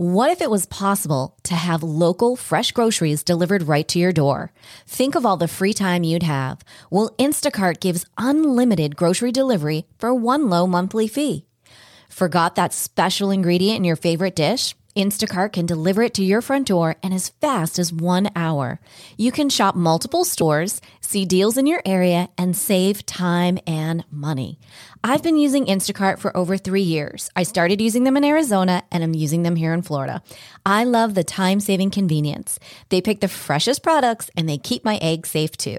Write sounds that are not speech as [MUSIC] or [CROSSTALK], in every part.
What if it was possible to have local fresh groceries delivered right to your door? Think of all the free time you'd have. Well, Instacart gives unlimited grocery delivery for one low monthly fee. Forgot that special ingredient in your favorite dish? Instacart can deliver it to your front door in as fast as one hour. You can shop multiple stores, see deals in your area, and save time and money. I've been using Instacart for over three years. I started using them in Arizona and I'm using them here in Florida. I love the time saving convenience. They pick the freshest products and they keep my eggs safe too.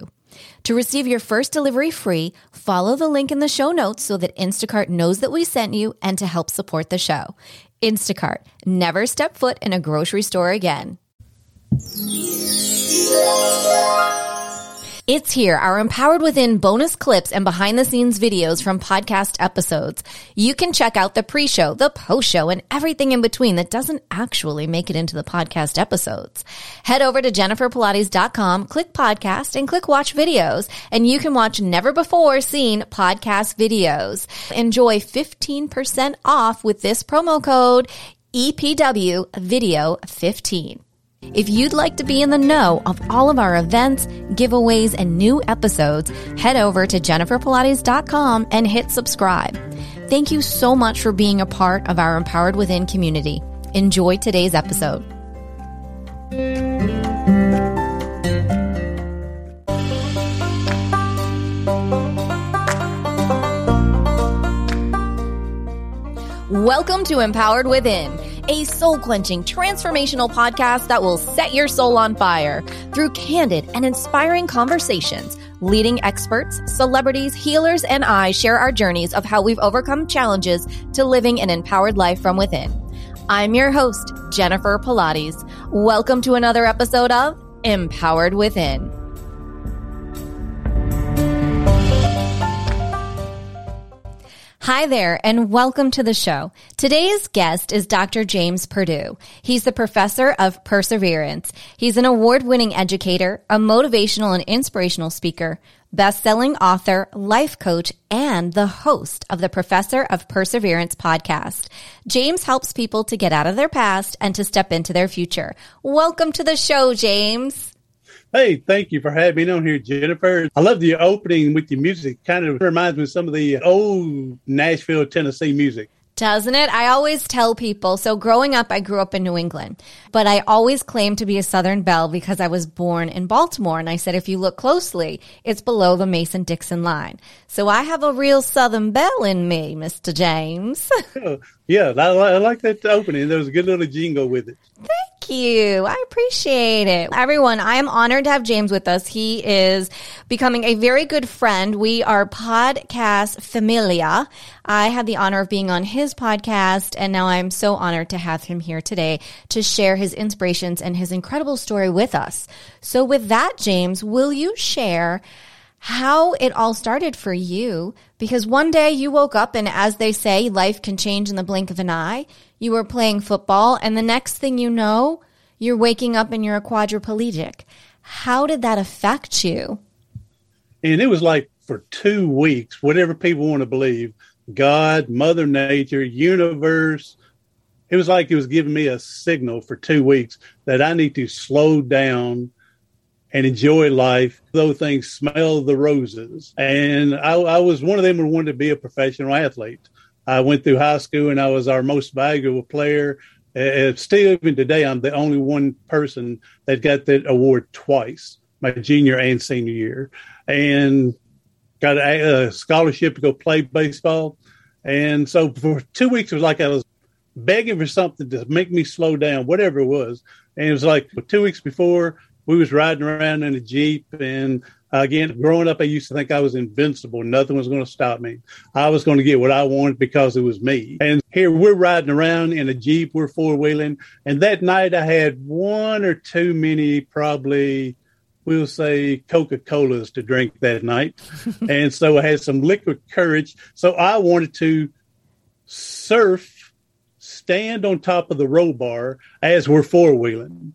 To receive your first delivery free, follow the link in the show notes so that Instacart knows that we sent you and to help support the show. Instacart, never step foot in a grocery store again. It's here, our Empowered Within bonus clips and behind the scenes videos from podcast episodes. You can check out the pre show, the post show, and everything in between that doesn't actually make it into the podcast episodes. Head over to jenniferpilates.com, click podcast, and click watch videos, and you can watch never before seen podcast videos. Enjoy 15% off with this promo code EPW Video 15. If you'd like to be in the know of all of our events, giveaways, and new episodes, head over to jenniferpilates.com and hit subscribe. Thank you so much for being a part of our Empowered Within community. Enjoy today's episode. Welcome to Empowered Within a soul quenching, transformational podcast that will set your soul on fire through candid and inspiring conversations. Leading experts, celebrities, healers, and I share our journeys of how we've overcome challenges to living an empowered life from within. I'm your host, Jennifer Pilates. Welcome to another episode of Empowered Within. Hi there and welcome to the show. Today's guest is Dr. James Perdue. He's the professor of perseverance. He's an award-winning educator, a motivational and inspirational speaker, best-selling author, life coach, and the host of the Professor of Perseverance podcast. James helps people to get out of their past and to step into their future. Welcome to the show, James. Hey, thank you for having me on here, Jennifer. I love the opening with your music. Kind of reminds me of some of the old Nashville, Tennessee music. Doesn't it? I always tell people. So growing up, I grew up in New England, but I always claimed to be a Southern Belle because I was born in Baltimore. And I said, if you look closely, it's below the Mason Dixon line. So I have a real Southern Belle in me, Mr. James. [LAUGHS] Oh, yeah, I, I like that opening. There was a good little jingle with it. Thank you. I appreciate it. Everyone, I am honored to have James with us. He is becoming a very good friend. We are podcast familia. I had the honor of being on his podcast, and now I'm so honored to have him here today to share his inspirations and his incredible story with us. So, with that, James, will you share? how it all started for you because one day you woke up and as they say, life can change in the blink of an eye. You were playing football and the next thing you know, you're waking up and you're a quadriplegic. How did that affect you? And it was like for two weeks, whatever people want to believe, God, Mother Nature, universe, it was like it was giving me a signal for two weeks that I need to slow down and enjoy life, though things smell the roses. And I, I was one of them who wanted to be a professional athlete. I went through high school and I was our most valuable player. Uh, still, even today, I'm the only one person that got that award twice, my junior and senior year, and got a, a scholarship to go play baseball. And so for two weeks, it was like I was begging for something to make me slow down, whatever it was. And it was like two weeks before we was riding around in a jeep and again growing up i used to think i was invincible. Nothing was going to stop me. I was going to get what i wanted because it was me. And here we're riding around in a jeep. We're four-wheeling. And that night i had one or two many probably we'll say coca-colas to drink that night. [LAUGHS] And so i had some liquid courage. So i wanted to surf stand on top of the row bar as we're four-wheeling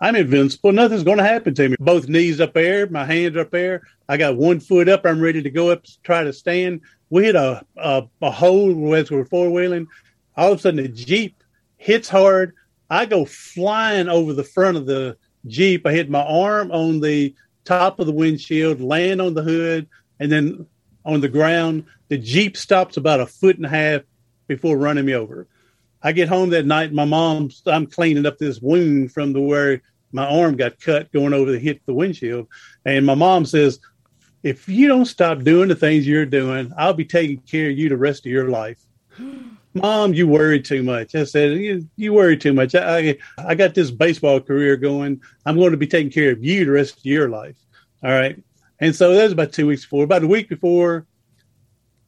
I'm invincible. Nothing's going to happen to me. Both knees up there, my hands up there. I got one foot up. I'm ready to go up, try to stand. We hit a, a, a hole as we're four wheeling. All of a sudden, the Jeep hits hard. I go flying over the front of the Jeep. I hit my arm on the top of the windshield, land on the hood, and then on the ground. The Jeep stops about a foot and a half before running me over. I get home that night. My mom's, I'm cleaning up this wound from the where my arm got cut going over the hit the windshield. And my mom says, if you don't stop doing the things you're doing, I'll be taking care of you the rest of your life. [GASPS] Mom, you worry too much. I said, you, you worry too much. I, I got this baseball career going. I'm going to be taking care of you the rest of your life. All right. And so that was about two weeks before. About a week before,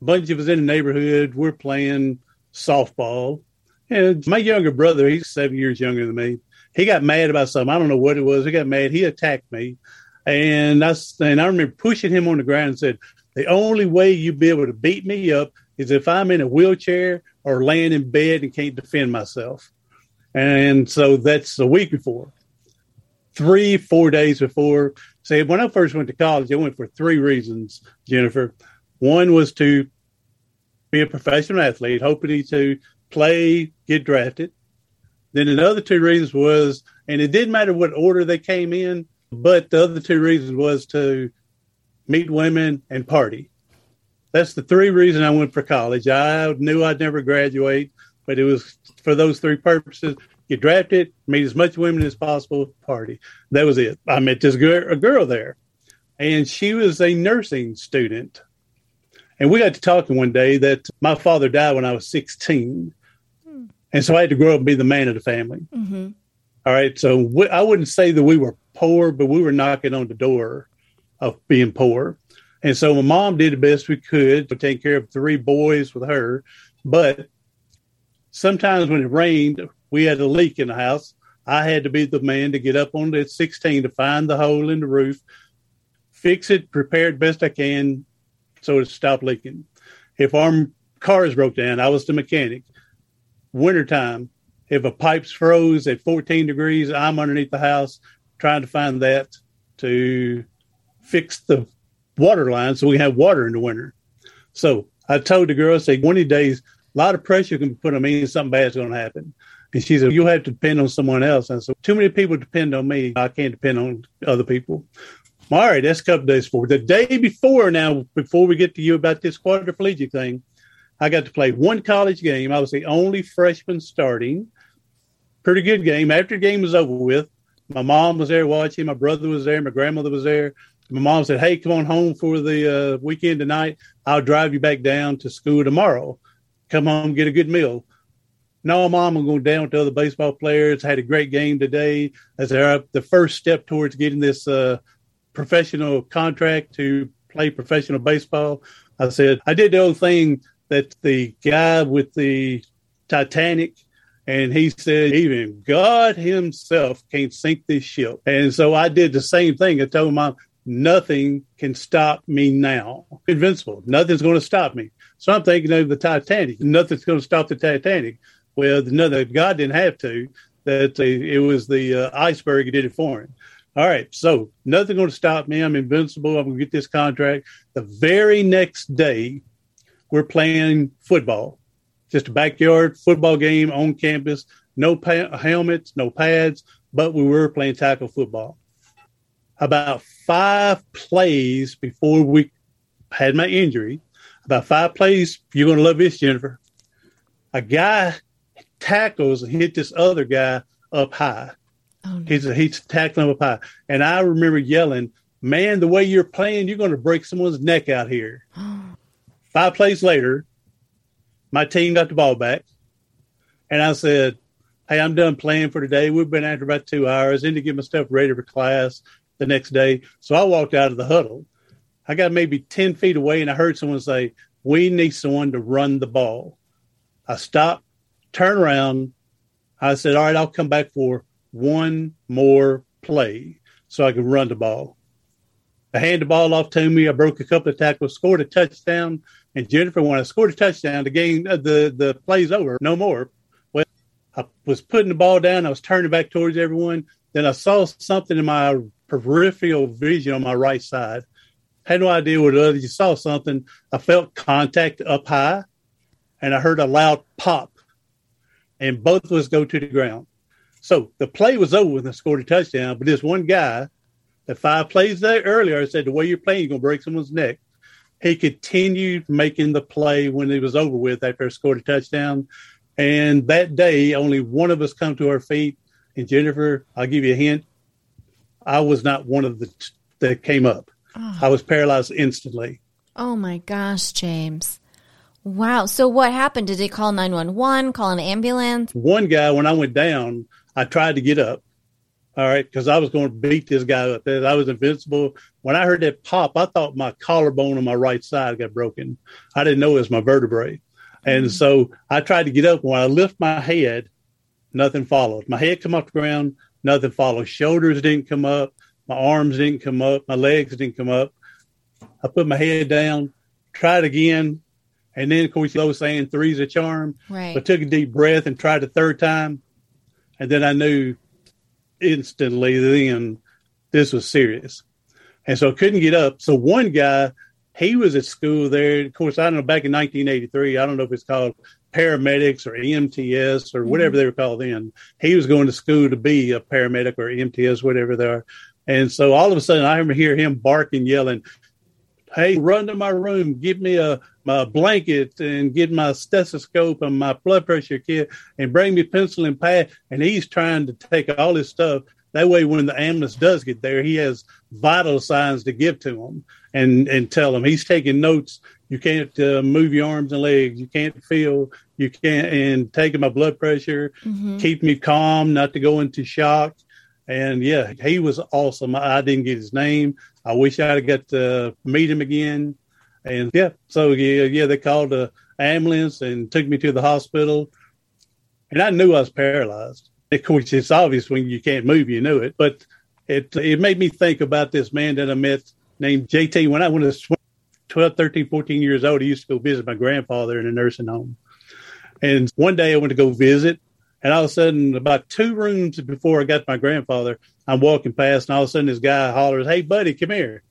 a bunch of us in the neighborhood, we're playing softball. And my younger brother, he's seven years younger than me. He got mad about something. I don't know what it was. He got mad. He attacked me. And I, and I remember pushing him on the ground and said, the only way you'd be able to beat me up is if I'm in a wheelchair or laying in bed and can't defend myself. And so that's a week before. Three, four days before. Say, when I first went to college, I went for three reasons, Jennifer. One was to be a professional athlete, hoping to play, get drafted. Then another two reasons was, and it didn't matter what order they came in, but the other two reasons was to meet women and party. That's the three reasons I went for college. I knew I'd never graduate, but it was for those three purposes. Get drafted, meet as much women as possible, party. That was it. I met this girl, a girl there, and she was a nursing student. And we got to talking one day that my father died when I was 16. And so I had to grow up and be the man of the family. Mm-hmm. All right. So we, I wouldn't say that we were poor, but we were knocking on the door of being poor. And so my mom did the best we could to take care of three boys with her. But sometimes when it rained, we had a leak in the house. I had to be the man to get up on the 16 to find the hole in the roof, fix it, prepare it best I can so it stopped leaking. If our cars broke down, I was the mechanic. Wintertime, if a pipe's froze at 14 degrees, I'm underneath the house trying to find that to fix the water line so we have water in the winter. So I told the girl, I said, of these days, a lot of pressure can be put on me and something bad's going to happen. And she said, you'll have to depend on someone else. And so too many people depend on me. I can't depend on other people. All right, that's a couple days for the day before. Now, before we get to you about this quadriplegic thing, I got to play one college game. I was the only freshman starting. Pretty good game. After the game was over with, my mom was there watching. My brother was there. My grandmother was there. My mom said, "Hey, come on home for the uh, weekend tonight. I'll drive you back down to school tomorrow. Come home, get a good meal." No, mom, I'm going down with the other baseball players. Had a great game today. As the first step towards getting this uh, professional contract to play professional baseball. I said I did the old thing that the guy with the Titanic and he said, even God himself can't sink this ship. And so I did the same thing. I told mom, nothing can stop me now. Invincible. Nothing's going to stop me. So I'm thinking of the Titanic. Nothing's going to stop the Titanic. Well, no, God didn't have to. That it was the uh, iceberg that did it for him. All right, so nothing going to stop me. I'm invincible. I'm going to get this contract. The very next day, we're playing football just a backyard football game on campus. No pa- helmets, no pads, but we were playing tackle football. About five plays before we had my injury, about five plays, you're going to love this, Jennifer. A guy tackles and hit this other guy up high. Oh, no. He's he's tackling up high, and I remember yelling, "Man, the way you're playing, you're going to break someone's neck out here." [GASPS] [GASPS] Oh, Five plays later, my team got the ball back, and I said, "Hey, I'm done playing for today. We've been after about two hours. In to get my stuff ready for class the next day." So I walked out of the huddle. I got maybe ten feet away, and I heard someone say, "We need someone to run the ball." I stopped, turned around. I said, "All right, I'll come back for one more play so I could run the ball." I handed the ball off to me. I broke a couple of tackles, scored a touchdown, and Jennifer, when I scored a touchdown, the game, uh, the the play's over, no more. Well, I was putting the ball down. I was turning back towards everyone. Then I saw something in my peripheral vision on my right side. Had no idea what it was. You saw something. I felt contact up high, and I heard a loud pop, and both of us go to the ground. So the play was over when I scored a touchdown, but this one guy, that five plays there earlier, said the way you're playing, you're gonna break someone's neck. He continued making the play when it was over with after I scored a touchdown. And that day, only one of us come to our feet. And Jennifer, I'll give you a hint. I was not one of the t- that came up. Oh. I was paralyzed instantly. Oh my gosh, James. Wow. So what happened? Did they call 911, call an ambulance? One guy, when I went down, I tried to get up. All right. Because I was going to beat this guy up. I was invincible. When I heard that pop, I thought my collarbone on my right side got broken. I didn't know it was my vertebrae. And mm-hmm. so I tried to get up. When I lift my head, nothing followed. My head come off the ground, nothing followed. Shoulders didn't come up. My arms didn't come up. My legs didn't come up. I put my head down, tried again. And then, of course, I was saying three's a charm. Right. I took a deep breath and tried the third time. And then I knew instantly then this was serious. And so I couldn't get up. So one guy he was at school there. Of course, I don't know, back in 1983, I don't know if it's called paramedics or EMTS or whatever mm-hmm. they were called then. He was going to school to be a paramedic or EMTS, whatever they are. And so all of a sudden, I remember hear him barking, yelling, "Hey, run to my room, give me a my blanket, and get my stethoscope and my blood pressure kit, and bring me pencil and pad." And he's trying to take all his stuff. That way, when the ambulance does get there, he has vital signs to give to them and and tell him he's taking notes. You can't uh, move your arms and legs. You can't feel. You can't and taking my blood pressure, mm-hmm. keep me calm, not to go into shock. And yeah, he was awesome. I didn't get his name. I wish I'd got to meet him again. And yeah, so yeah, yeah, they called the ambulance and took me to the hospital. And I knew I was paralyzed. Of course, it's obvious when you can't move, you knew it. But it it made me think about this man that I met named JT. When I was 12, 13, 14 years old, I used to go visit my grandfather in a nursing home. And one day I went to go visit, and all of a sudden, about two rooms before I got to my grandfather, I'm walking past, and all of a sudden, this guy hollers, Hey, buddy, come here.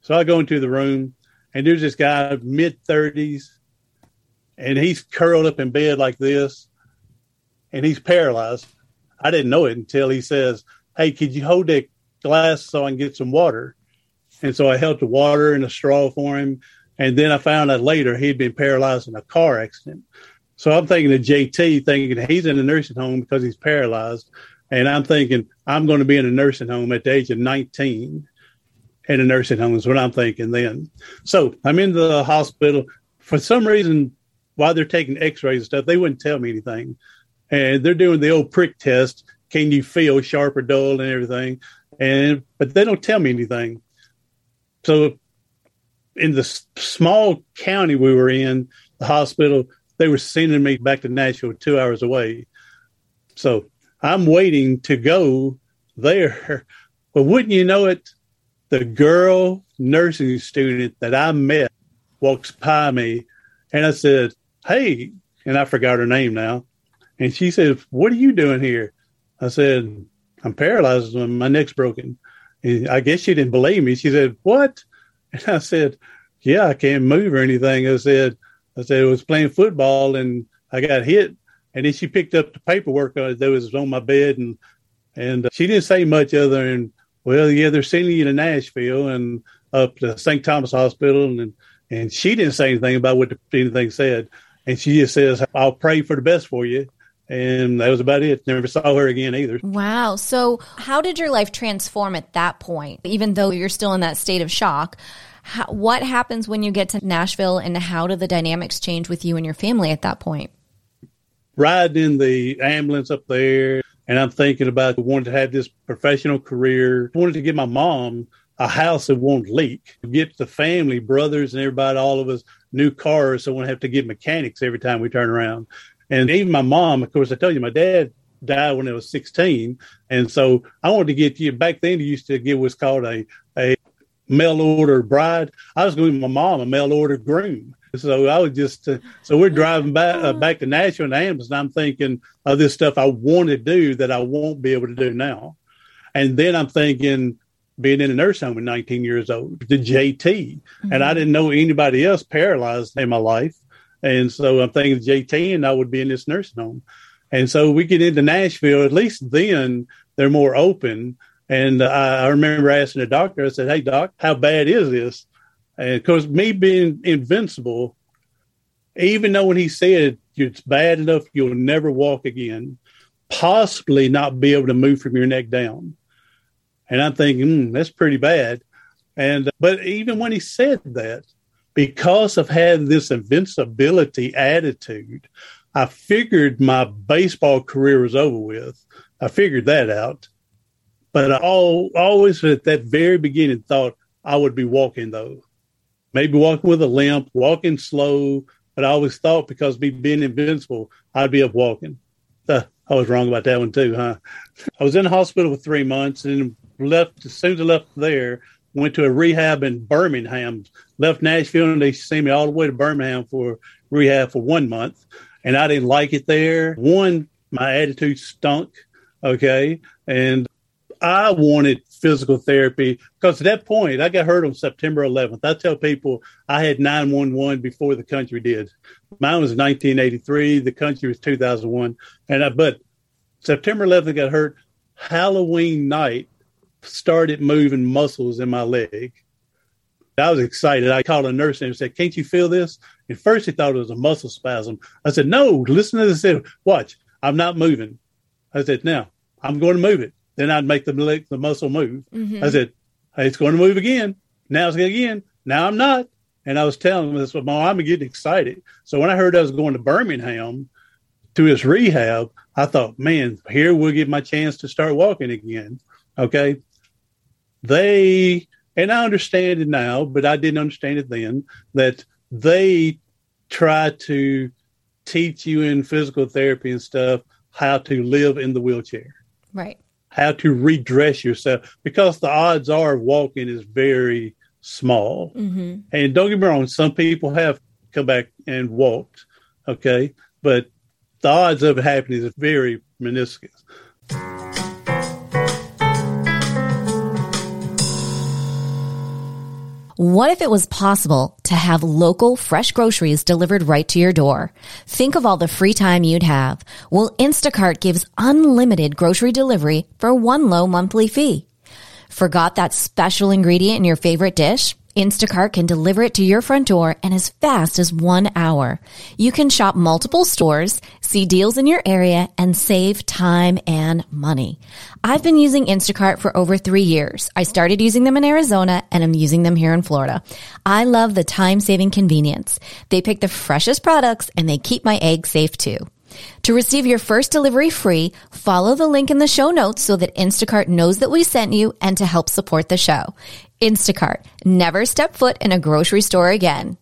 So I go into the room, and there's this guy, mid 30s, and he's curled up in bed like this, and he's paralyzed. I didn't know it until he says, Hey, could you hold that glass so I can get some water? And so I held the water and a straw for him. And then I found out later he'd been paralyzed in a car accident. So I'm thinking of JT, thinking he's in a nursing home because he's paralyzed. And I'm thinking I'm going to be in a nursing home at the age of 19 in a nursing home is what I'm thinking then. So I'm in the hospital. For some reason, while they're taking x-rays and stuff, they wouldn't tell me anything. And they're doing the old prick test. Can you feel sharp or dull and everything? And, but they don't tell me anything. So in the small county we were in, the hospital, they were sending me back to Nashville two hours away. So I'm waiting to go there. [LAUGHS] But wouldn't you know it? The girl nursing student that I met walks by me and I said, Hey, and I forgot her name now. And she said, What are you doing here? I said, I'm paralyzed. My neck's broken. And I guess she didn't believe me. She said, What? [LAUGHS] And I said, Yeah, I can't move or anything. I said, I said, I was playing football and I got hit. And then she picked up the paperwork that was on my bed and and uh, she didn't say much other than, well, yeah, they're sending you to Nashville and up to St. Thomas Hospital. And, and she didn't say anything about what the, anything said. And she just says, I'll pray for the best for you and that was about it. Never saw her again either. Wow. So, how did your life transform at that point? Even though you're still in that state of shock, how, what happens when you get to Nashville, and how do the dynamics change with you and your family at that point? Riding in the ambulance up there, and I'm thinking about wanting to have this professional career. I wanted to give my mom a house that won't leak. Get the family, brothers, and everybody, all of us, new cars, so we won't have to get mechanics every time we turn around. And even my mom, of course, I tell you my dad died when I was 16. And so I wanted to get you back then, you used to get what's called a, a mail order bride. I was going to my mom a mail order groom. So I was just, uh, so we're driving back, uh, back to Nashville and and I'm thinking of this stuff I want to do that I won't be able to do now. And then I'm thinking, being in a nurse home at 19 years old, the JT. Mm-hmm. And I didn't know anybody else paralyzed in my life. And so I'm thinking JT and I would be in this nursing home. And so we get into Nashville, at least then they're more open. And I, I remember asking the doctor, I said, Hey, doc, how bad is this? And because me being invincible, even though when he said it's bad enough, you'll never walk again, possibly not be able to move from your neck down. And I'm thinking, mm, that's pretty bad. And, but even when he said that, because of having this invincibility attitude, I figured my baseball career was over with. I figured that out. But I always at that very beginning thought I would be walking though. Maybe walking with a limp, walking slow, but I always thought because me being invincible, I'd be up walking. Uh, I was wrong about that one too, huh? I was in the hospital for three months and left as soon as I left there, went to a rehab in Birmingham, left Nashville and they sent me all the way to Birmingham for rehab for one month and I didn't like it there. One, my attitude stunk. Okay. And I wanted physical therapy because at that point I got hurt on September 11th. I tell people I had 911 before the country did. Mine was 1983. The country was 2001. And I, but September 11th I got hurt. Halloween night started moving muscles in my leg. I was excited. I called a nurse and said, Can't you feel this? At first, he thought it was a muscle spasm. I said, No, listen to this. Watch, I'm not moving. I said, Now, I'm going to move it. Then I'd make the, the muscle move. Mm-hmm. I said, hey, It's going to move again. Now it's going again. Now I'm not. And I was telling him this, well, I'm getting excited. So when I heard I was going to Birmingham to his rehab, I thought, man, here we'll get my chance to start walking again. Okay. They and I understand it now, but I didn't understand it then, that they try to teach you in physical therapy and stuff how to live in the wheelchair. Right. How to redress yourself because the odds are walking is very small. Mm-hmm. And don't get me wrong, some people have come back and walked, okay, but the odds of it happening is very minuscule. What if it was possible to have local fresh groceries delivered right to your door? Think of all the free time you'd have. Well, Instacart gives unlimited grocery delivery for one low monthly fee. Forgot that special ingredient in your favorite dish? Instacart can deliver it to your front door in as fast as one hour. You can shop multiple stores, see deals in your area, and save time and money. I've been using Instacart for over three years. I started using them in Arizona and I'm using them here in Florida. I love the time saving convenience. They pick the freshest products and they keep my eggs safe too. To receive your first delivery free, follow the link in the show notes so that Instacart knows that we sent you and to help support the show. Instacart. Never step foot in a grocery store again.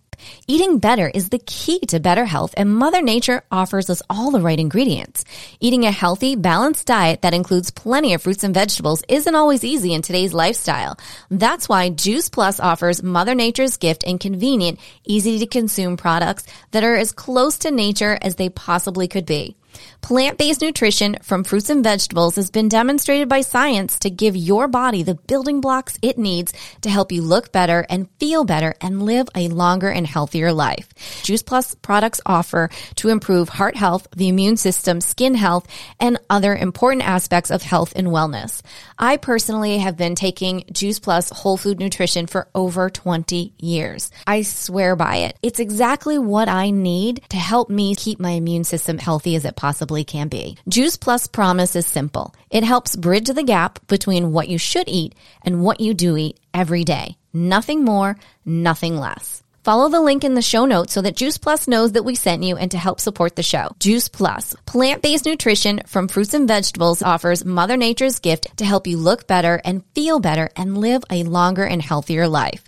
Eating better is the key to better health, and Mother Nature offers us all the right ingredients. Eating a healthy, balanced diet that includes plenty of fruits and vegetables isn't always easy in today's lifestyle. That's why Juice Plus offers Mother Nature's gift in convenient, easy to consume products that are as close to nature as they possibly could be. Plant-based nutrition from fruits and vegetables has been demonstrated by science to give your body the building blocks it needs to help you look better and feel better and live a longer and healthier life. Juice Plus products offer to improve heart health, the immune system, skin health, and other important aspects of health and wellness. I personally have been taking Juice Plus whole food nutrition for over 20 years. I swear by it. It's exactly what I need to help me keep my immune system healthy as it possibly can be. Juice Plus promise is simple. It helps bridge the gap between what you should eat and what you do eat every day. Nothing more, nothing less. Follow the link in the show notes so that Juice Plus knows that we sent you and to help support the show. Juice Plus, plant-based nutrition from fruits and vegetables offers Mother Nature's gift to help you look better and feel better and live a longer and healthier life.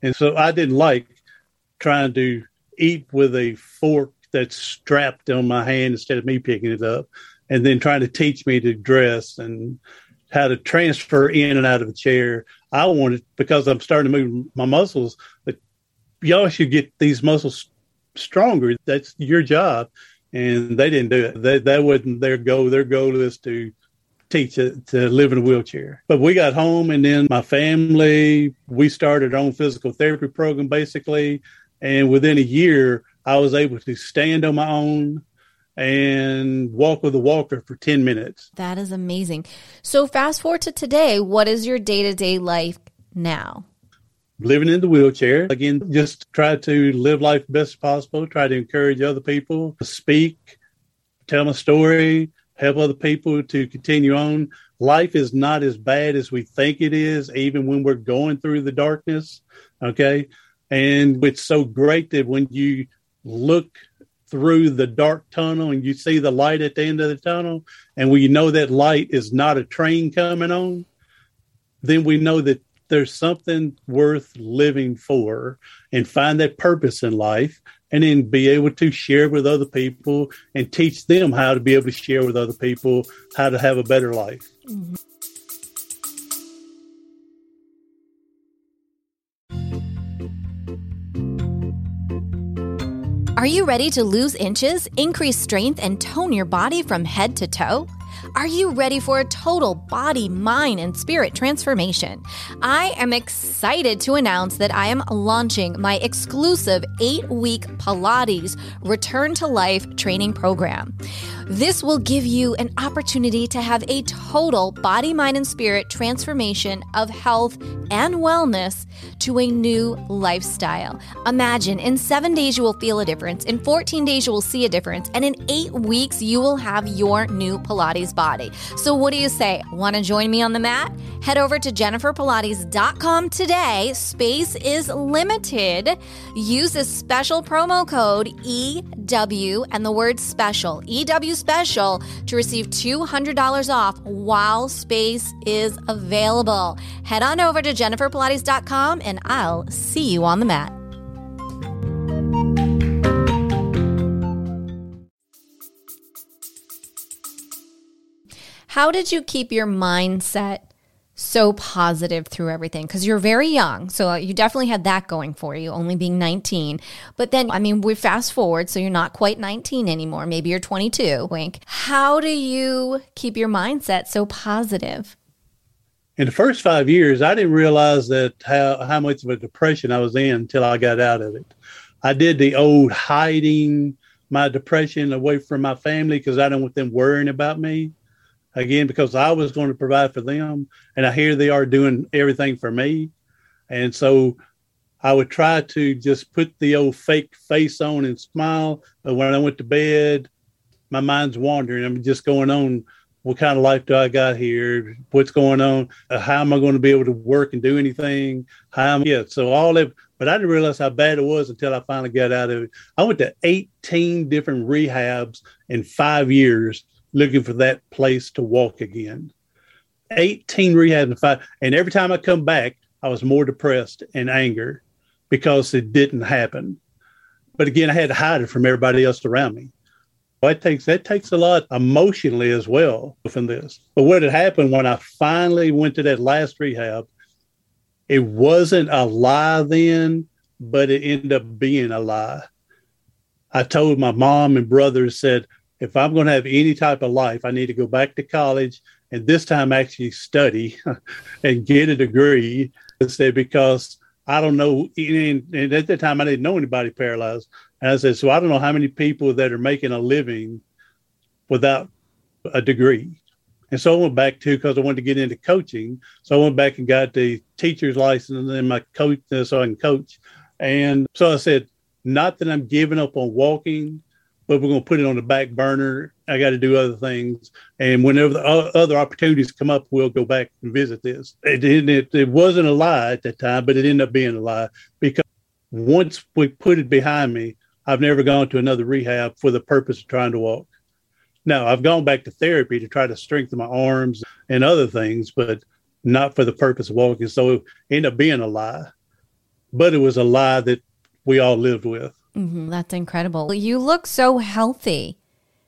And so I didn't like trying to eat with a fork that's strapped on my hand instead of me picking it up and then trying to teach me to dress and how to transfer in and out of a chair. I wanted because I'm starting to move my muscles But y'all should get these muscles stronger. That's your job. And they didn't do it. That wasn't their goal. Their goal is to teach it to live in a wheelchair. But we got home and then my family, we started our own physical therapy program basically. And within a year, I was able to stand on my own. and walk with a walker for 10 minutes. That is amazing. So, fast forward to today, what is your day to day life now? Living in the wheelchair. Again, just try to live life best possible, try to encourage other people to speak, tell my story, help other people to continue on. Life is not as bad as we think it is, even when we're going through the darkness. Okay. And it's so great that when you look through the dark tunnel and you see the light at the end of the tunnel, and we know that light is not a train coming on, then we know that there's something worth living for and find that purpose in life and then be able to share with other people and teach them how to be able to share with other people how to have a better life. Mm-hmm. Are you ready to lose inches, increase strength, and tone your body from head to toe? Are you ready for a total body, mind, and spirit transformation? I am excited to announce that I am launching my exclusive eight week Pilates Return to Life training program. This will give you an opportunity to have a total body, mind, and spirit transformation of health and wellness to a new lifestyle. Imagine in seven days you will feel a difference, in 14 days you will see a difference, and in eight weeks you will have your new Pilates body. So, what do you say? Want to join me on the mat? Head over to jenniferpilates.com today. Space is limited. Use this special promo code EW and the word special, EW special, to receive $200 off while space is available. Head on over to jenniferpilates.com and I'll see you on the mat. How did you keep your mindset so positive through everything because you're very young. So uh, you definitely had that going for you, only being 19. But then, I mean, we fast forward, so you're not quite 19 anymore. Maybe you're 22, wink. How do you keep your mindset so positive? In the first five years, I didn't realize that how, how much of a depression I was in until I got out of it. I did the old hiding my depression away from my family because I don't want them worrying about me again because I was going to provide for them, and I hear they are doing everything for me, and so I would try to just put the old fake face on and smile. But when I went to bed, my mind's wandering. I'm just going on. What kind of life do I got here? What's going on? Uh, how am I going to be able to work and do anything? How am yeah? So all that, but I didn't realize how bad it was until I finally got out of it. I went to 18 different rehabs in five years looking for that place to walk again. 18 rehab and five. And every time I come back, I was more depressed and anger because it didn't happen. But again, I had to hide it from everybody else around me. That takes that takes a lot emotionally as well from this. But what had happened when I finally went to that last rehab, it wasn't a lie then, but it ended up being a lie. I told my mom and brothers said, if I'm going to have any type of life, I need to go back to college and this time actually study [LAUGHS] and get a degree instead because I don't know. And, at that time, I didn't know anybody paralyzed. And I said, so I don't know how many people that are making a living without a degree. And so I went back to because I wanted to get into coaching. So I went back and got the teacher's license and my coach uh, so I can coach. And so I said, not that I'm giving up on walking, but we're going to put it on the back burner. I got to do other things. And whenever the other opportunities come up, we'll go back and visit this. It, it, it wasn't a lie at that time, but it ended up being a lie because once we put it behind me, I've never gone to another rehab for the purpose of trying to walk. Now, I've gone back to therapy to try to strengthen my arms and other things, but not for the purpose of walking. So it ended up being a lie, but it was a lie that we all lived with. Mm-hmm, that's incredible. You look so healthy.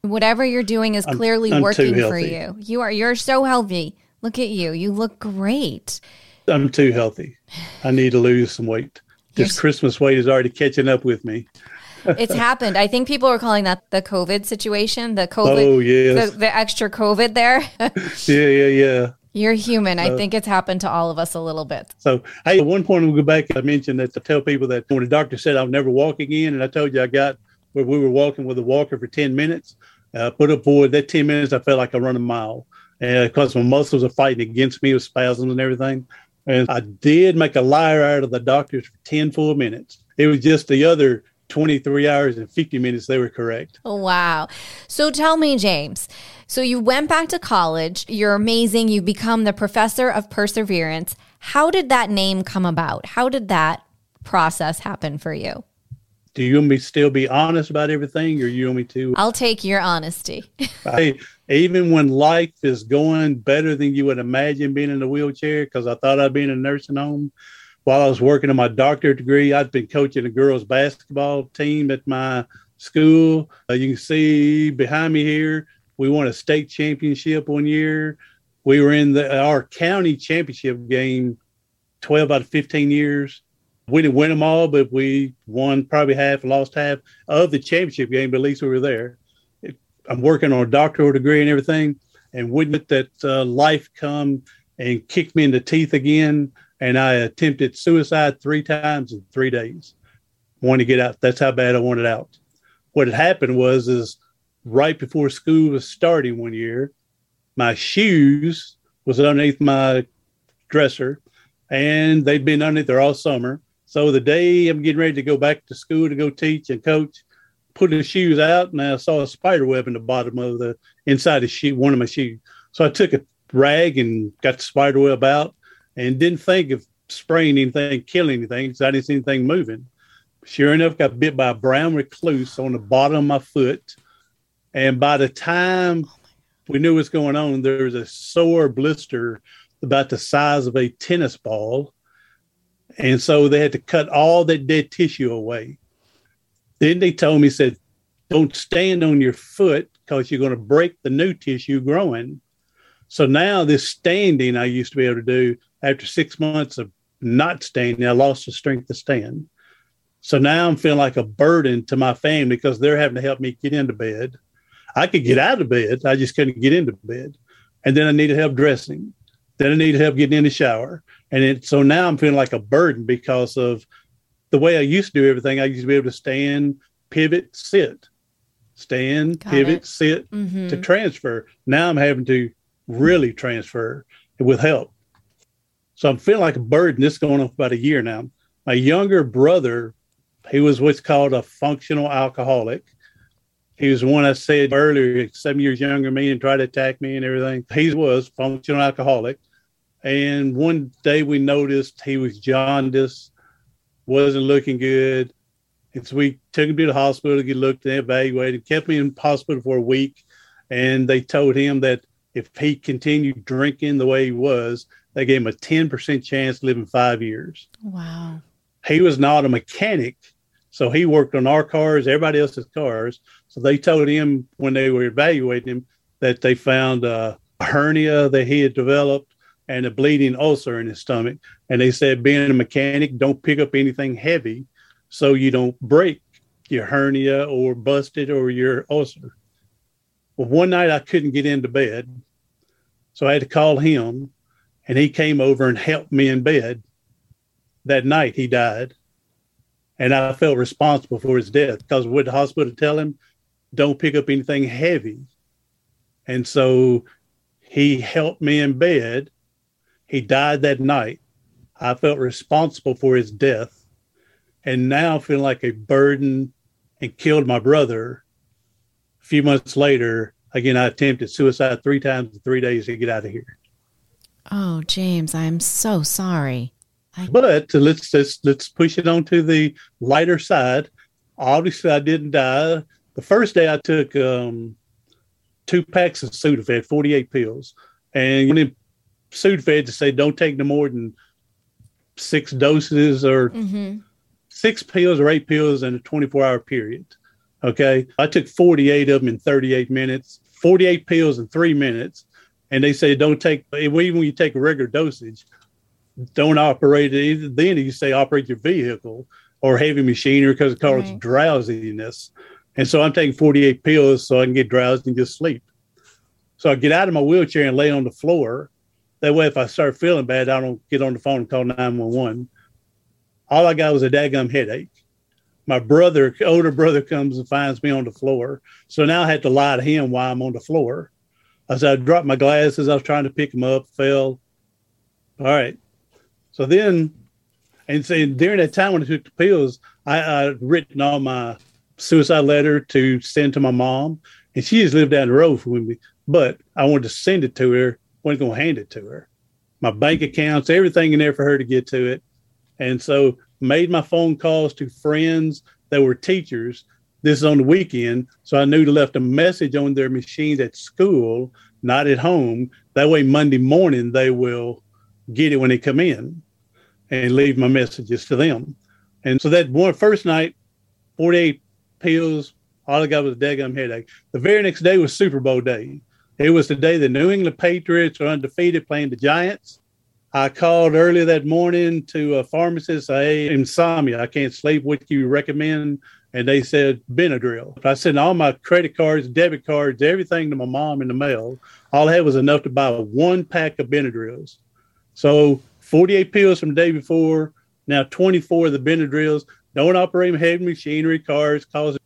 Whatever you're doing is clearly I'm, I'm working for you. You are you're so healthy. Look at you. You look great. I'm too healthy. I need to lose some weight. This you're... Christmas weight is already catching up with me. [LAUGHS] it's happened. I think people are calling that the COVID situation. The COVID. Oh yes. The, the extra COVID there. [LAUGHS] yeah, yeah, yeah. You're human. I think it's happened to all of us a little bit. So, hey, at one point, we'll go back. I mentioned that to tell people that when the doctor said I'll never walk again, and I told you I got where we were walking with a walker for 10 minutes, Uh, put up forward that 10 minutes, I felt like I run a mile. And because my muscles are fighting against me with spasms and everything. And I did make a liar out of the doctors for 10 full minutes. It was just the other 23 hours and 50 minutes they were correct. Wow. So tell me, James. So you went back to college. You're amazing. You become the professor of perseverance. How did that name come about? How did that process happen for you? Do you want me still be honest about everything or you want me to? I'll take your honesty. [LAUGHS] I, even when life is going better than you would imagine being in a wheelchair, because I thought I'd be in a nursing home, while I was working on my doctorate degree, I'd been coaching a girls basketball team at my school. Uh, you can see behind me here, we won a state championship one year. We were in the our county championship game 12 out of 15 years. We didn't win them all, but we won probably half, lost half of the championship game, but at least we were there. I'm working on a doctoral degree and everything. And wouldn't that uh, life come and kick me in the teeth again? and I attempted suicide three times in three days. Wanted to get out. That's how bad I wanted out. What had happened was, is right before school was starting one year, my shoes was underneath my dresser, and they'd been underneath there all summer. So the day I'm getting ready to go back to school to go teach and coach, put the shoes out, and I saw a spider web in the bottom of the inside the shoe, one of my shoes. So I took a rag and got the spider web out and didn't think of spraying anything, killing anything because I didn't see anything moving. Sure enough, got bit by a brown recluse on the bottom of my foot. And by the time oh, we knew what's going on, there was a sore blister about the size of a tennis ball. And so they had to cut all that dead tissue away. Then they told me, said, don't stand on your foot because you're going to break the new tissue growing. So now this standing I used to be able to do after six months of not standing, I lost the strength to stand. So now I'm feeling like a burden to my family because they're having to help me get into bed. I could get out of bed, I just couldn't get into bed. And then I needed help dressing. Then I needed help getting in the shower. And it, so now I'm feeling like a burden because of the way I used to do everything. I used to be able to stand, pivot, sit, stand, Got pivot, it. sit mm-hmm. to transfer. Now I'm having to really transfer with help. So I'm feeling like a burden. This is going on for about a year now. My younger brother, he was what's called a functional alcoholic. He was the one I said earlier, seven years younger than me and tried to attack me and everything. He was functional alcoholic. And one day we noticed he was jaundiced, wasn't looking good. And so we took him to the hospital to get looked and evaluated, kept him in hospital for a week. And they told him that if he continued drinking the way he was, they gave him a 10% chance living five years. Wow. He was not a mechanic. So he worked on our cars, everybody else's cars. So they told him when they were evaluating him that they found a hernia that he had developed and a bleeding ulcer in his stomach. And they said, being a mechanic, don't pick up anything heavy so you don't break your hernia or bust it or your ulcer. Well, one night I couldn't get into bed. So I had to call him and he came over and helped me in bed. That night he died. And I felt responsible for his death because would the hospital tell him, don't pick up anything heavy? And so he helped me in bed. He died that night. I felt responsible for his death. And now I feel like a burden and killed my brother. A few months later, again, I attempted suicide three times in three days to get out of here. Oh, James, I'm so sorry. I... But let's just let's push it on to the lighter side. Obviously, I didn't die. The first day I took um, two packs of Sudafed, 48 pills. And when Sudafed to say don't take no more than six doses or mm-hmm. six pills or eight pills in a 24 hour period. Okay. I took 48 of them in 38 minutes, 48 pills in three minutes and they say don't take even when you take a regular dosage, don't operate it. Either. Then you say operate your vehicle or heavy machinery because it causes right. drowsiness. And so I'm taking 48 pills so I can get drowsy and just sleep. So I get out of my wheelchair and lay on the floor. That way, if I start feeling bad, I don't get on the phone and call 911. All I got was a daggum headache. my brother, older brother, comes and finds me on the floor. So now I had to lie to him while I'm on the floor. I said, I dropped my glasses, I was trying to pick them up, fell. All right. So then, and so during that time when I took the pills, I, written all my suicide letter to send to my mom, and she just lived down the road from me. But I wanted to send it to her, wasn't going to hand it to her. My bank accounts, everything in there for her to get to it. And so made my phone calls to friends that were teachers. This is on the weekend. So I knew to left a message on their machines at school, not at home. That way, Monday morning, they will get it when they come in and leave my messages to them. And so that one first night, 48 pills, all I got was a daggum headache. The very next day was Super Bowl day. It was the day the New England Patriots are undefeated playing the Giants. I called early that morning to a pharmacist. Hey, insomnia. I can't sleep. What do you recommend? And they said Benadryl. I sent all my credit cards, debit cards, everything to my mom in the mail. All I had was enough to buy one pack of Benadryls. So 48 pills from the day before, now 24 of the Benadryls. Don't operate heavy machinery, cars, cause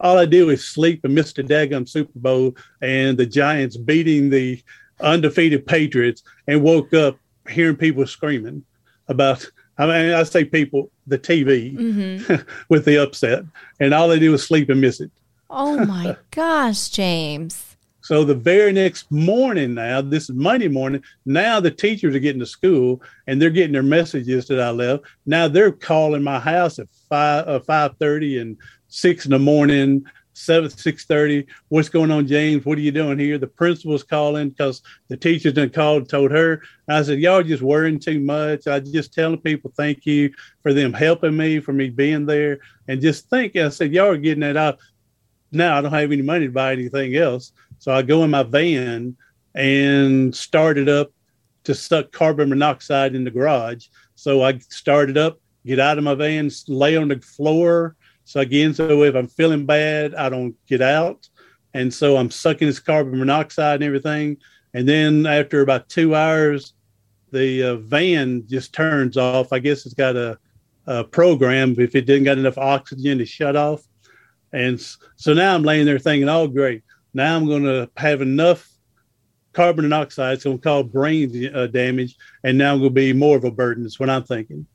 all I do is sleep and miss the daggum Super Bowl and the Giants beating the undefeated Patriots and woke up hearing people screaming about I mean I say people, the TV mm-hmm. [LAUGHS] with the upset. And all they do is sleep and miss it. Oh my [LAUGHS] gosh, James. So the very next morning now, this is Monday morning, now the teachers are getting to school and they're getting their messages that I left. Now they're calling my house at five uh, five thirty and six in the morning, seven six thirty. What's going on, James? What are you doing here? The principal's calling because the teachers done called and told her. And I said, y'all just worrying too much. I just telling people thank you for them helping me, for me being there, and just think. I said, y'all are getting that out. Now I don't have any money to buy anything else, so I go in my van and started up to suck carbon monoxide in the garage. So I started up, get out of my van, lay on the floor so again, so if I'm feeling bad, I don't get out. And so I'm sucking this carbon monoxide and everything. And then after about two hours, the uh, van just turns off. I guess it's got a, a program if it didn't got enough oxygen to shut off. And so now I'm laying there thinking, oh, great. Now I'm going to have enough carbon monoxide. It's going to cause brain uh, damage. And now I'm going to be more of a burden. That's what I'm thinking.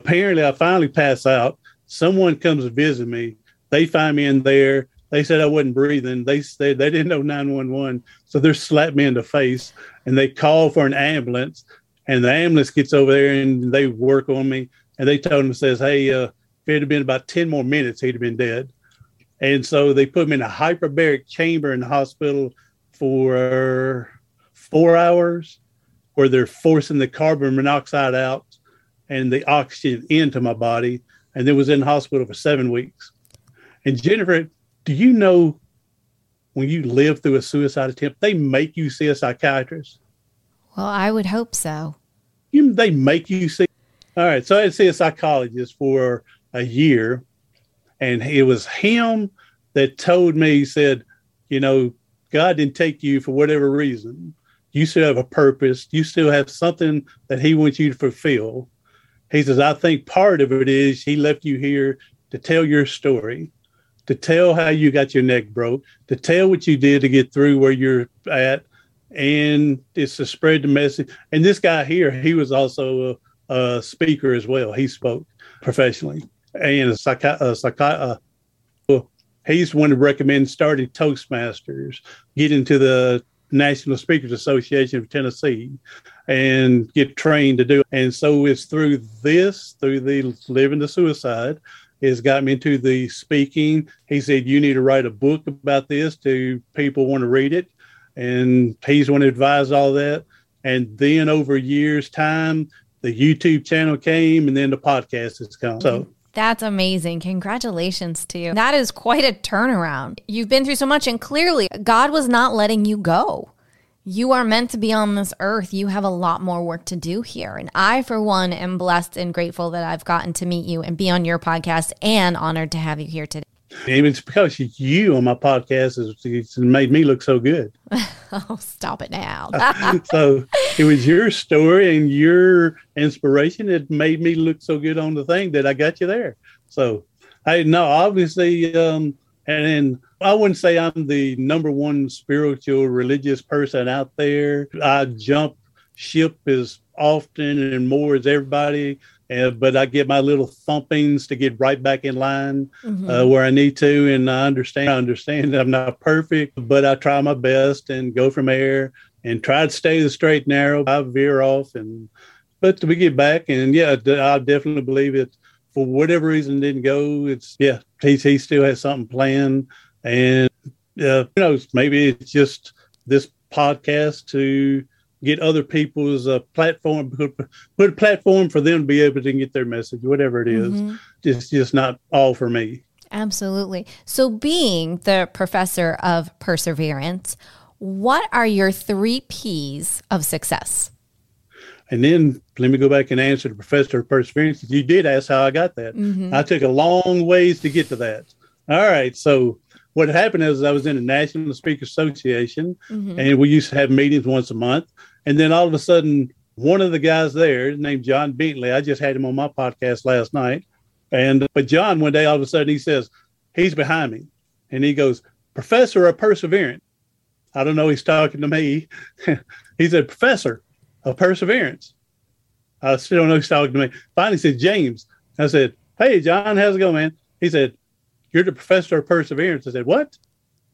Apparently, I finally pass out someone comes to visit me. They find me in there. They said I wasn't breathing. They said they didn't know 911. So they slapped me in the face and they call for an ambulance. And the ambulance gets over there and they work on me. And they told him, says, hey, uh, if it had been about 10 more minutes, he'd have been dead. And so they put me in a hyperbaric chamber in the hospital for four hours where they're forcing the carbon monoxide out and the oxygen into my body and then was in the hospital for seven weeks. And Jennifer, do you know when you live through a suicide attempt, they make you see a psychiatrist? Well, I would hope so. You, they make you see. All right. So I had to see a psychologist for a year, and it was him that told me, he said, you know, God didn't take you for whatever reason. You still have a purpose. You still have something that He wants you to fulfill. He says, I think part of it is he left you here to tell your story, to tell how you got your neck broke, to tell what you did to get through where you're at. And it's to spread the message. And this guy here, he was also a, a speaker as well. He spoke professionally and a psychi- a psychi- uh, he's one to recommend starting Toastmasters, get into the National Speakers Association of Tennessee and get trained to do it. And so it's through this, through the living the suicide, has got me into the speaking. He said, You need to write a book about this to people want to read it. And he's one to advise all that. And then over years' time, the YouTube channel came and then the podcast has come. So that's amazing. Congratulations to you. That is quite a turnaround. You've been through so much, and clearly, God was not letting you go. You are meant to be on this earth. You have a lot more work to do here. And I, for one, am blessed and grateful that I've gotten to meet you and be on your podcast and honored to have you here today. It's because you on my podcast has made me look so good. [LAUGHS] oh, stop it now. [LAUGHS] so it was your story and your inspiration that made me look so good on the thing that I got you there. So I no, obviously, um, and, and I wouldn't say I'm the number one spiritual religious person out there. I jump ship as often and more as everybody. Uh, but I get my little thumpings to get right back in line mm-hmm. uh, where I need to. And I understand, I understand that I'm not perfect, but I try my best and go from there and try to stay the straight and narrow. I veer off and, but we get back and yeah, I definitely believe it for whatever reason didn't go. It's yeah, he, he still has something planned and uh, who knows, maybe it's just this podcast to get other people's uh, platform, put, put, a platform for them to be able to get their message, whatever it is. Mm-hmm. It's just not all for me. Absolutely. So, being the professor of perseverance, what are your three P's of success? And then let me go back and answer the professor of perseverance. You did ask how I got that. Mm-hmm. I took a long ways to get to that. All right. So, what happened is I was in the National Speaker Association, mm-hmm. and we used to have meetings once a month. And then all of a sudden, one of the guys there named John Bentley, I just had him on my podcast last night. And but John, one day, all of a sudden, he says, he's behind me. And he goes, Professor of Perseverance. I don't know, he's talking to me. [LAUGHS] he said, Professor of Perseverance. I still don't know he's talking to me. Finally, said, James. I said, Hey, John, how's it going, man? He said, You're the professor of perseverance. I said, What?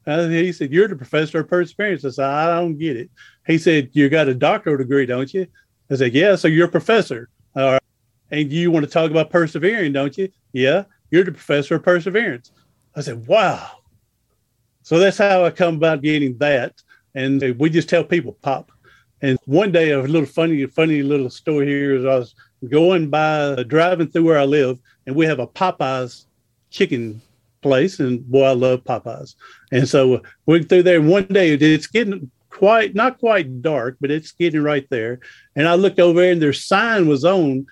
He said, You're the professor of perseverance. I said, I don't get it. He said, You got a doctoral degree, don't you? I said, Yeah, so you're a professor. All right. And you want to talk about persevering, don't you? Yeah, you're the professor of perseverance. I said, Wow. So that's how I come about getting that. And we just tell people pop. And one day, a little funny, funny little story here is I was going by, driving through where I live, and we have a Popeyes chicken place, and boy, I love Popeyes. And so we went through there. One day, it's getting quite not quite dark, but it's getting right there. And I looked over there, and their sign was on.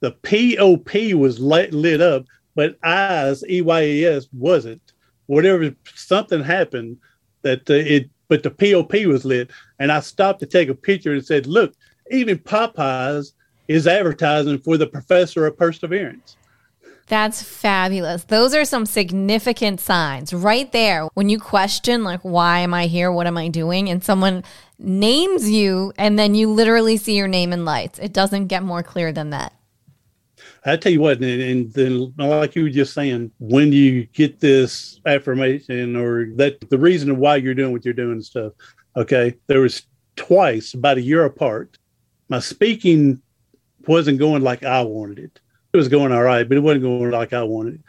The POP was lit, lit up, but eyes E Y E S wasn't. Whatever something happened that uh, it, but the POP was lit, and I stopped to take a picture and said, "Look, even Popeyes is advertising for the Professor of Perseverance." That's fabulous. Those are some significant signs right there. When you question, like, why am I here? What am I doing? And someone names you, and then you literally see your name in lights. It doesn't get more clear than that. I tell you what, and then like you were just saying, when you get this affirmation or that the reason why you're doing what you're doing and stuff, okay, there was twice about a year apart. My speaking wasn't going like I wanted it it was going all right, but it wasn't going like I wanted.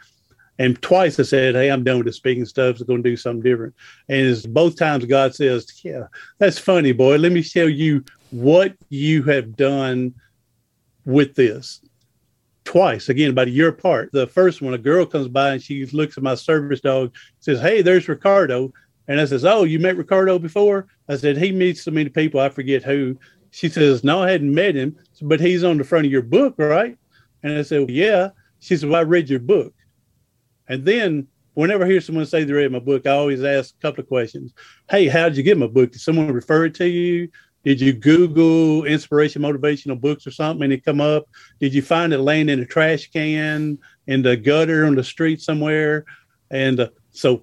And twice I said, Hey, I'm done with the speaking stuff. I'm going to do something different. And it's both times God says, Yeah, that's funny, boy. Let me tell you what you have done with this. Twice, again, about a year apart. The first one, a girl comes by and she looks at my service dog, says, Hey, there's Ricardo. And I says, Oh, you met Ricardo before? I said, He meets so many people, I forget who. She says, No, I hadn't met him, but he's on the front of your book, right? And I said, well, Yeah. She said, Well, I read your book. And then whenever I hear someone say they read my book, I always ask a couple of questions. Hey, how did you get my book? Did someone refer it to you? Did you Google inspiration, motivational books or something and it come up? Did you find it laying in a trash can, in the gutter on the street somewhere? And uh, so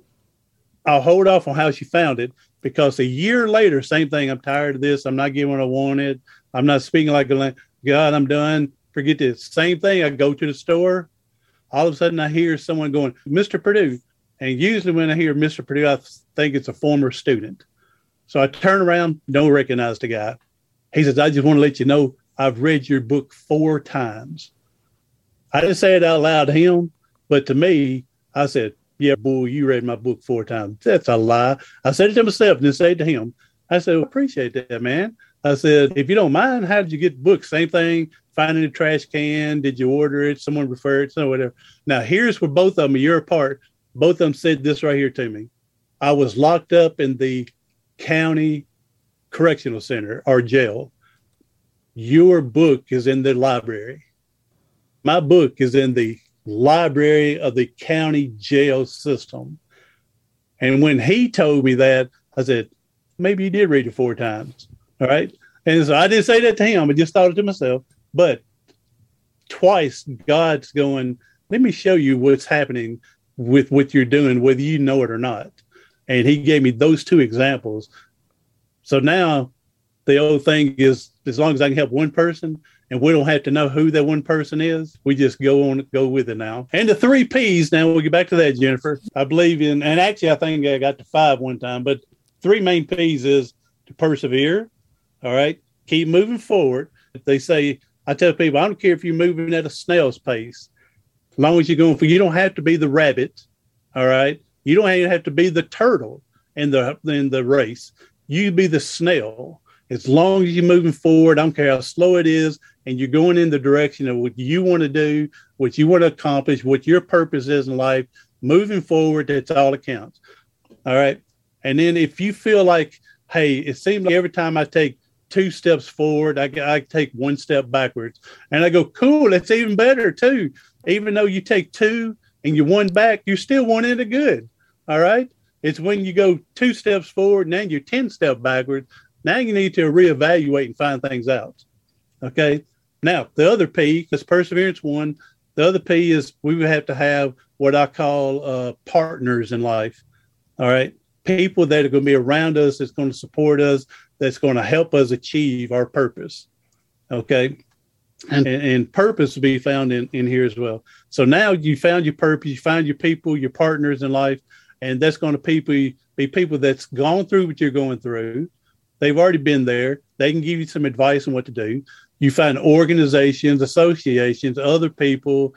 I'll hold off on how she found it because a year later, same thing. I'm tired of this. I'm not getting what I wanted. I'm not speaking like God. I'm done forget this. Same thing. I go to the store. All of a sudden, I hear someone going, Mr. Perdue. And usually, when I hear Mr. Perdue, I think it's a former student. So I turn around, don't recognize the guy. He says, I just want to let you know I've read your book four times. I didn't say it out loud to him, but to me, I said, Yeah, boy, you read my book four times. That's a lie. I said it to myself and then said it to him. I said, well, appreciate that, man. I said, if you don't mind, how did you get the book? Same thing, finding a trash can. Did you order it? Someone referred it, so whatever. Now, here's where both of them, year apart, both of them said this right here to me. I was locked up in the county correctional center or jail. Your book is in the library. My book is in the library of the county jail system. And when he told me that, I said, maybe he did read it four times. All right. And so I didn't say that to him. I just thought it to myself. But twice God's going, let me show you what's happening with what you're doing, whether you know it or not. And he gave me those two examples. So now the old thing is as long as I can help one person and we don't have to know who that one person is, we just go on, go with it now. And the three P's, now we'll get back to that, Jennifer. I believe in, and actually I think I got to five one time, but three main P's is to persevere. All right. Keep moving forward. If they say, I tell people, I don't care if you're moving at a snail's pace, as long as you're going for, you don't have to be the rabbit. All right. You don't even have to be the turtle in the in the race. You be the snail. As long as you're moving forward, I don't care how slow it is, and you're going in the direction of what you want to do, what you want to accomplish, what your purpose is in life, moving forward, that's all that counts. All right. And then if you feel like, hey, it seems like every time I take two steps forward, I, I take one step backwards. And I go, cool, that's even better too. Even though you take two and you one back, you're still one into good. All right. It's when you go two steps forward and then you're 10 steps backwards. Now you need to reevaluate and find things out. Okay. Now, the other P is perseverance one. The other P is we would have to have what I call uh, partners in life. All right. People that are going to be around us, that's going to support us, that's going to help us achieve our purpose. Okay. And, and purpose to be found in, in here as well. So now you found your purpose, you found your people, your partners in life, and that's going to people be people that's gone through what you're going through. They've already been there. They can give you some advice on what to do. You find organizations, associations, other people,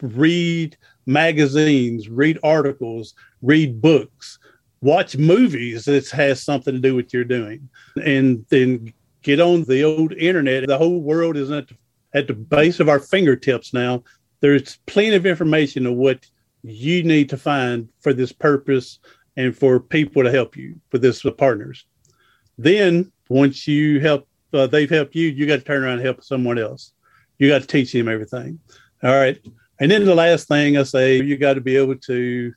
read magazines, read articles, read books, watch movies that has something to do with you're doing, and then get on the old internet. The whole world is at the, at the base of our fingertips now. There's plenty of information of what you need to find for this purpose and for people to help you for this with partners. Then once you help, uh, they've helped you, you got to turn around and help someone else. You got to teach them everything. All right. And then the last thing I say, you got to be able to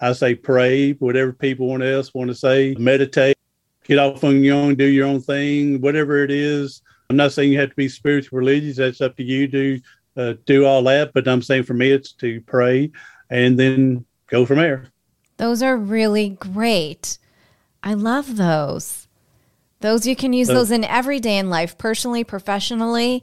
I say pray, whatever people want else want to say, meditate, get off on your own, do your own thing, whatever it is. I'm not saying you have to be spiritual religious. That's up to you to uh, do all that. But I'm saying for me, it's to pray and then go from there. Those are really great. I love those. Those you can use those in every day in life, personally, professionally.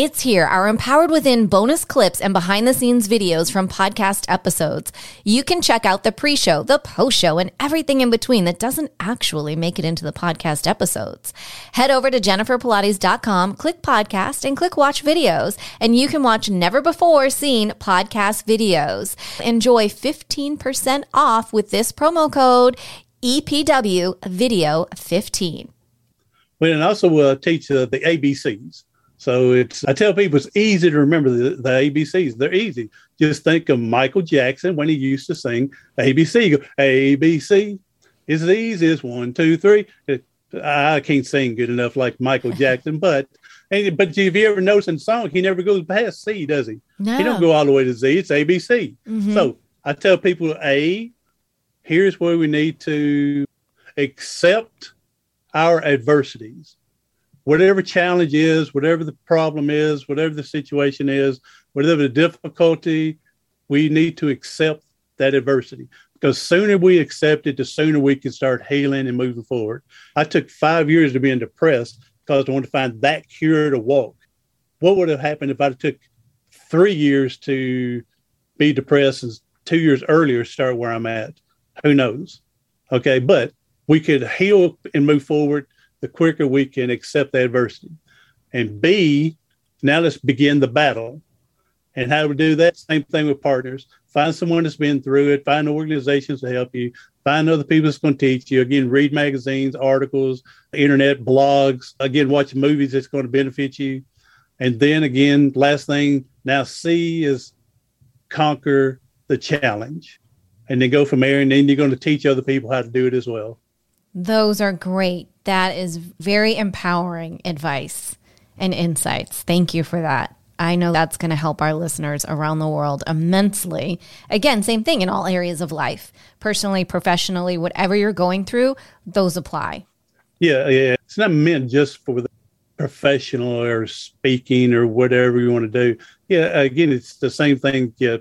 It's here, our Empowered Within bonus clips and behind the scenes videos from podcast episodes. You can check out the pre show, the post show, and everything in between that doesn't actually make it into the podcast episodes. Head over to jenniferpilates.com, click podcast, and click watch videos, and you can watch never before seen podcast videos. Enjoy 15% off with this promo code EPW Video 15. Well, and also uh, teach uh, the ABCs. So it's I tell people it's easy to remember the, the ABCs. They're easy. Just think of Michael Jackson when he used to sing ABC. You go ABC is the easiest one, two, three. It, I can't sing good enough like Michael [LAUGHS] Jackson, but and, but if you ever notice in song, he never goes past C, does he? No. He don't go all the way to Z. It's ABC. Mm-hmm. So I tell people A, here's where we need to accept our adversities whatever challenge is, whatever the problem is, whatever the situation is, whatever the difficulty, we need to accept that adversity because sooner we accept it, the sooner we can start healing and moving forward. I took five years to being depressed because I wanted to find that cure to walk. What would have happened if I took three years to be depressed and two years earlier start where I'm at? Who knows? Okay, but we could heal and move forward the quicker we can accept the adversity. And B, now let's begin the battle. And how do we do that? Same thing with partners. Find someone that's been through it, find organizations to help you, find other people that's going to teach you. Again, read magazines, articles, internet, blogs. Again, watch movies that's going to benefit you. And then again, last thing, now C is conquer the challenge. And then go from there. And then you're going to teach other people how to do it as well. Those are great. That is very empowering advice and insights. Thank you for that. I know that's going to help our listeners around the world immensely. Again, same thing in all areas of life, personally, professionally, whatever you're going through, those apply. Yeah, yeah. It's not meant just for the professional or speaking or whatever you want to do. Yeah, again, it's the same thing. Yeah,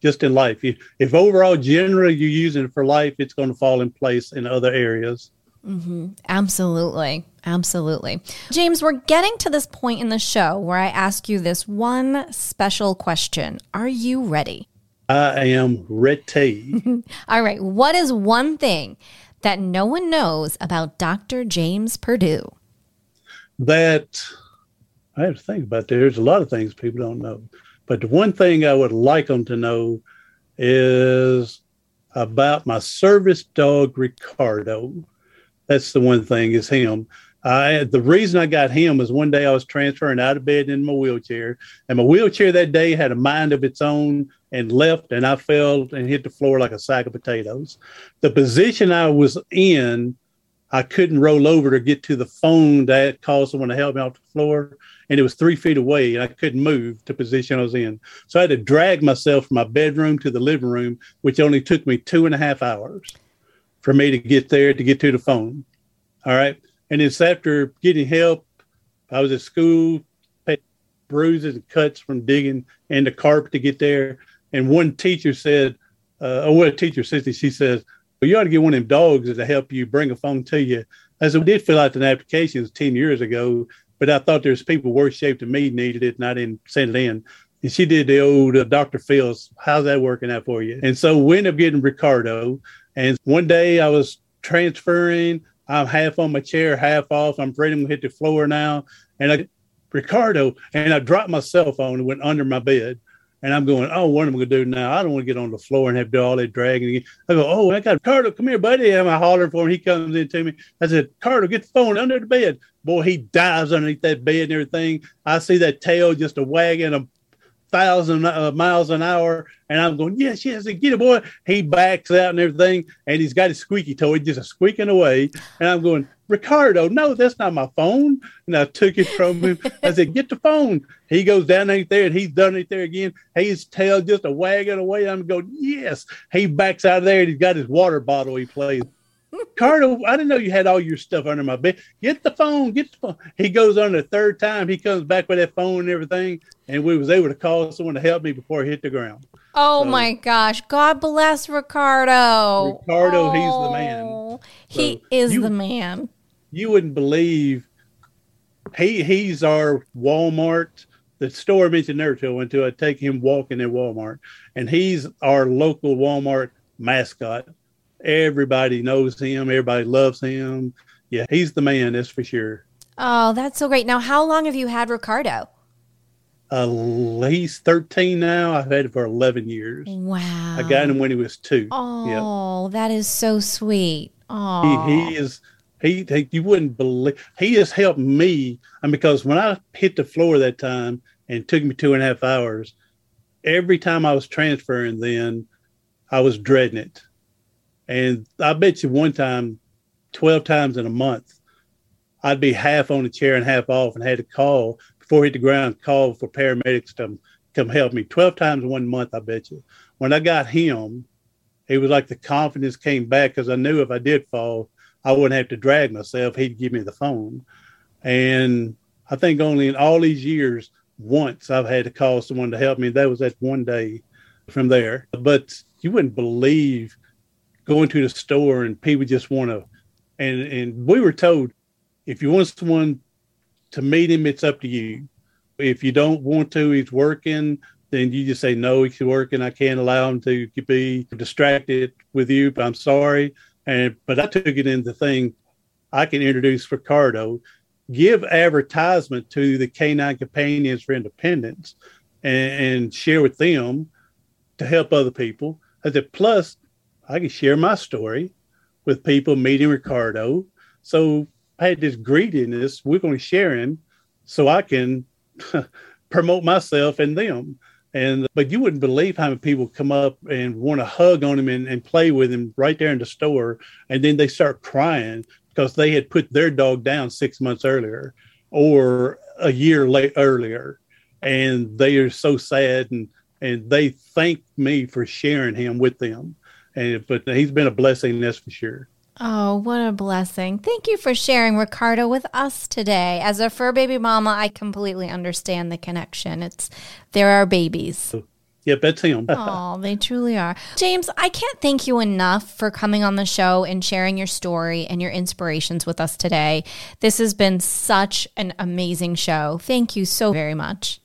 just in life. If overall generally you're using it for life, it's going to fall in place in other areas. Mm-hmm. Absolutely. Absolutely. James, we're getting to this point in the show where I ask you this one special question. Are you ready? I am ready. [LAUGHS] All right. What is one thing that no one knows about Dr. James Perdue? That I have to think about. That. There's a lot of things people don't know. But the one thing I would like them to know is about my service dog, Ricardo. That's the one thing is him. I, the reason I got him was one day I was transferring out of bed in my wheelchair, and my wheelchair that day had a mind of its own and left, and I fell and hit the floor like a sack of potatoes. The position I was in, I couldn't roll over to get to the phone that called someone to help me off the floor and it was three feet away and I couldn't move to position I was in. So I had to drag myself from my bedroom to the living room, which only took me two and a half hours for me to get there to get to the phone. All right. And it's after getting help, I was at school, bruises and cuts from digging in the carpet to get there. And one teacher said, uh, or what teacher says, she says, well, you ought to get one of them dogs to help you bring a phone to you. I said, we did fill out an application 10 years ago but I thought there's people worse shape than me needed it, and I didn't send it in. And she did the old uh, Dr. Phil's. How's that working out for you? And so we ended up getting Ricardo. And one day I was transferring. I'm half on my chair, half off. I'm afraid I'm gonna hit the floor now. And I Ricardo, and I dropped my cell phone and went under my bed. And I'm going, oh, what am I going to do now? I don't want to get on the floor and have to do all that dragging. I go, oh, I got Carter, come here, buddy. And I hollering for him. He comes in to me. I said, Carter, get the phone under the bed. Boy, he dives underneath that bed and everything. I see that tail just a wagging a thousand uh, miles an hour. And I'm going, yes, yes, get it, boy. He backs out and everything. And he's got his squeaky toy just squeaking away. And I'm going, Ricardo, no, that's not my phone. And I took it from him. I said, get the phone. He goes down right there and he's done it there again. His tail just a wagging away. I'm going, yes. He backs out of there and he's got his water bottle he plays. [LAUGHS] Ricardo, I didn't know you had all your stuff under my bed. Get the phone, get the phone. He goes on the third time. He comes back with that phone and everything. And we was able to call someone to help me before he hit the ground. Oh so, my gosh. God bless Ricardo. Ricardo, oh, he's the man. Oh, so he is you, the man you wouldn't believe he he's our Walmart. The store I mentioned there to I went to, I take him walking in Walmart, and he's our local Walmart mascot. Everybody knows him. Everybody loves him. Yeah, he's the man. That's for sure. Oh, that's so great. Now, how long have you had Ricardo? Uh, At least 13 now. I've had it for 11 years. Wow. I got him when he was two. Oh, yep. that is so sweet. Oh, he, he is he, he, you wouldn't believe he has helped me. And because when I hit the floor that time and took me two and a half hours, every time I was transferring, then I was dreading it. And I bet you one time, 12 times in a month, I'd be half on the chair and half off and had to call before I hit the ground, call for paramedics to come help me. 12 times in one month, I bet you. When I got him, it was like the confidence came back because I knew if I did fall, I wouldn't have to drag myself. He'd give me the phone. And I think only in all these years, once I've had to call someone to help me. That was that one day from there. But you wouldn't believe going to the store and people just want to, and, and we were told if you want someone to meet him, it's up to you. If you don't want to, he's working, then you just say, no, he's working. I can't allow him to be distracted with you. But I'm sorry. And but I took it in the thing I can introduce Ricardo, give advertisement to the Canine Companions for Independence, and, and share with them to help other people. I said, plus I can share my story with people meeting Ricardo. So I had this greediness. We're going to share him so I can [LAUGHS] promote myself and them. And but you wouldn't believe how many people come up and want to hug on him and, and play with him right there in the store, and then they start crying because they had put their dog down six months earlier or a year late earlier, and they are so sad and and they thank me for sharing him with them. And but he's been a blessing, that's for sure. Oh, what a blessing. Thank you for sharing Ricardo with us today. As a fur baby mama, I completely understand the connection. It's there are babies. Yep, that's him. [LAUGHS] oh, they truly are. James, I can't thank you enough for coming on the show and sharing your story and your inspirations with us today. This has been such an amazing show. Thank you so very much.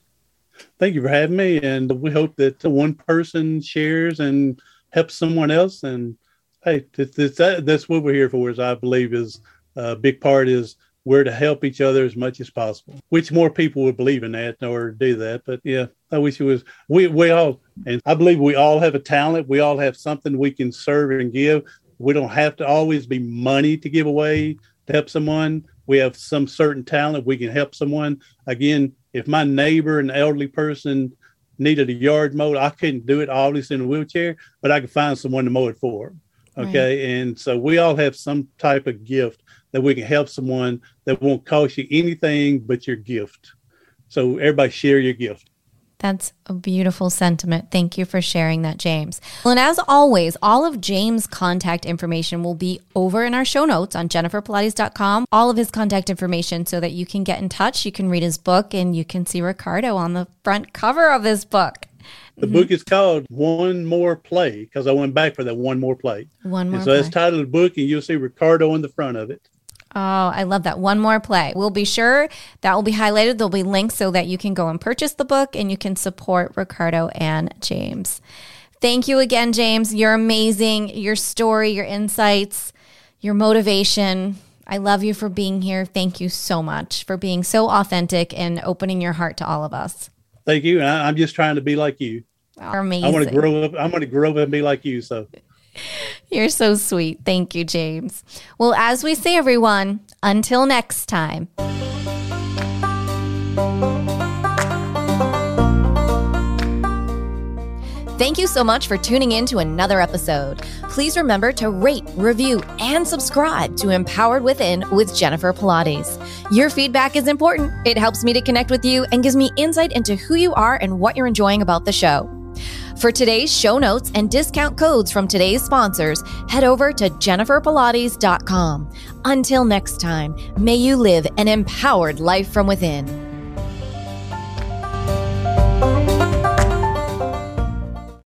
Thank you for having me. And we hope that one person shares and helps someone else. And hey, it's, it's, that, that's what we're here for, is I believe is a big part is we're to help each other as much as possible. Which more people would believe in that or do that. But yeah, I wish it was we we all and I believe we all have a talent. We all have something we can serve and give. We don't have to always be money to give away to help someone. We have some certain talent. We can help someone. Again, if my neighbor, an elderly person, needed a yard mowed, I couldn't do it obviously in a wheelchair, but I could find someone to mow it for. Okay. Right. And so we all have some type of gift that we can help someone that won't cost you anything but your gift. So everybody share your gift. That's a beautiful sentiment. Thank you for sharing that, James. Well, and as always, all of James' contact information will be over in our show notes on jenniferpilates.com. All of his contact information so that you can get in touch. You can read his book and you can see Ricardo on the front cover of his book. The mm-hmm. book is called One More Play because I went back for that one more play. One more. And so play. that's titled the book, and you'll see Ricardo in the front of it. Oh, I love that. One more play. We'll be sure that will be highlighted. There'll be links so that you can go and purchase the book and you can support Ricardo and James. Thank you again, James. You're amazing. Your story, your insights, your motivation. I love you for being here. Thank you so much for being so authentic and opening your heart to all of us. Thank you. I, am just trying to be like you. amazing. I want to grow up. I'm going to grow up and be like you. So [LAUGHS] you're so sweet. Thank you, James. Well, as we say, everyone, until next time. Thank you so much for tuning in to another episode. Please remember to rate, review, and subscribe to Empowered Within with Jennifer Pilates. Your feedback is important. It helps me to connect with you and gives me insight into who you are and what you're enjoying about the show. For today's show notes and discount codes from today's sponsors, head over to jenniferpilates.com. Until next time, may you live an empowered life from within.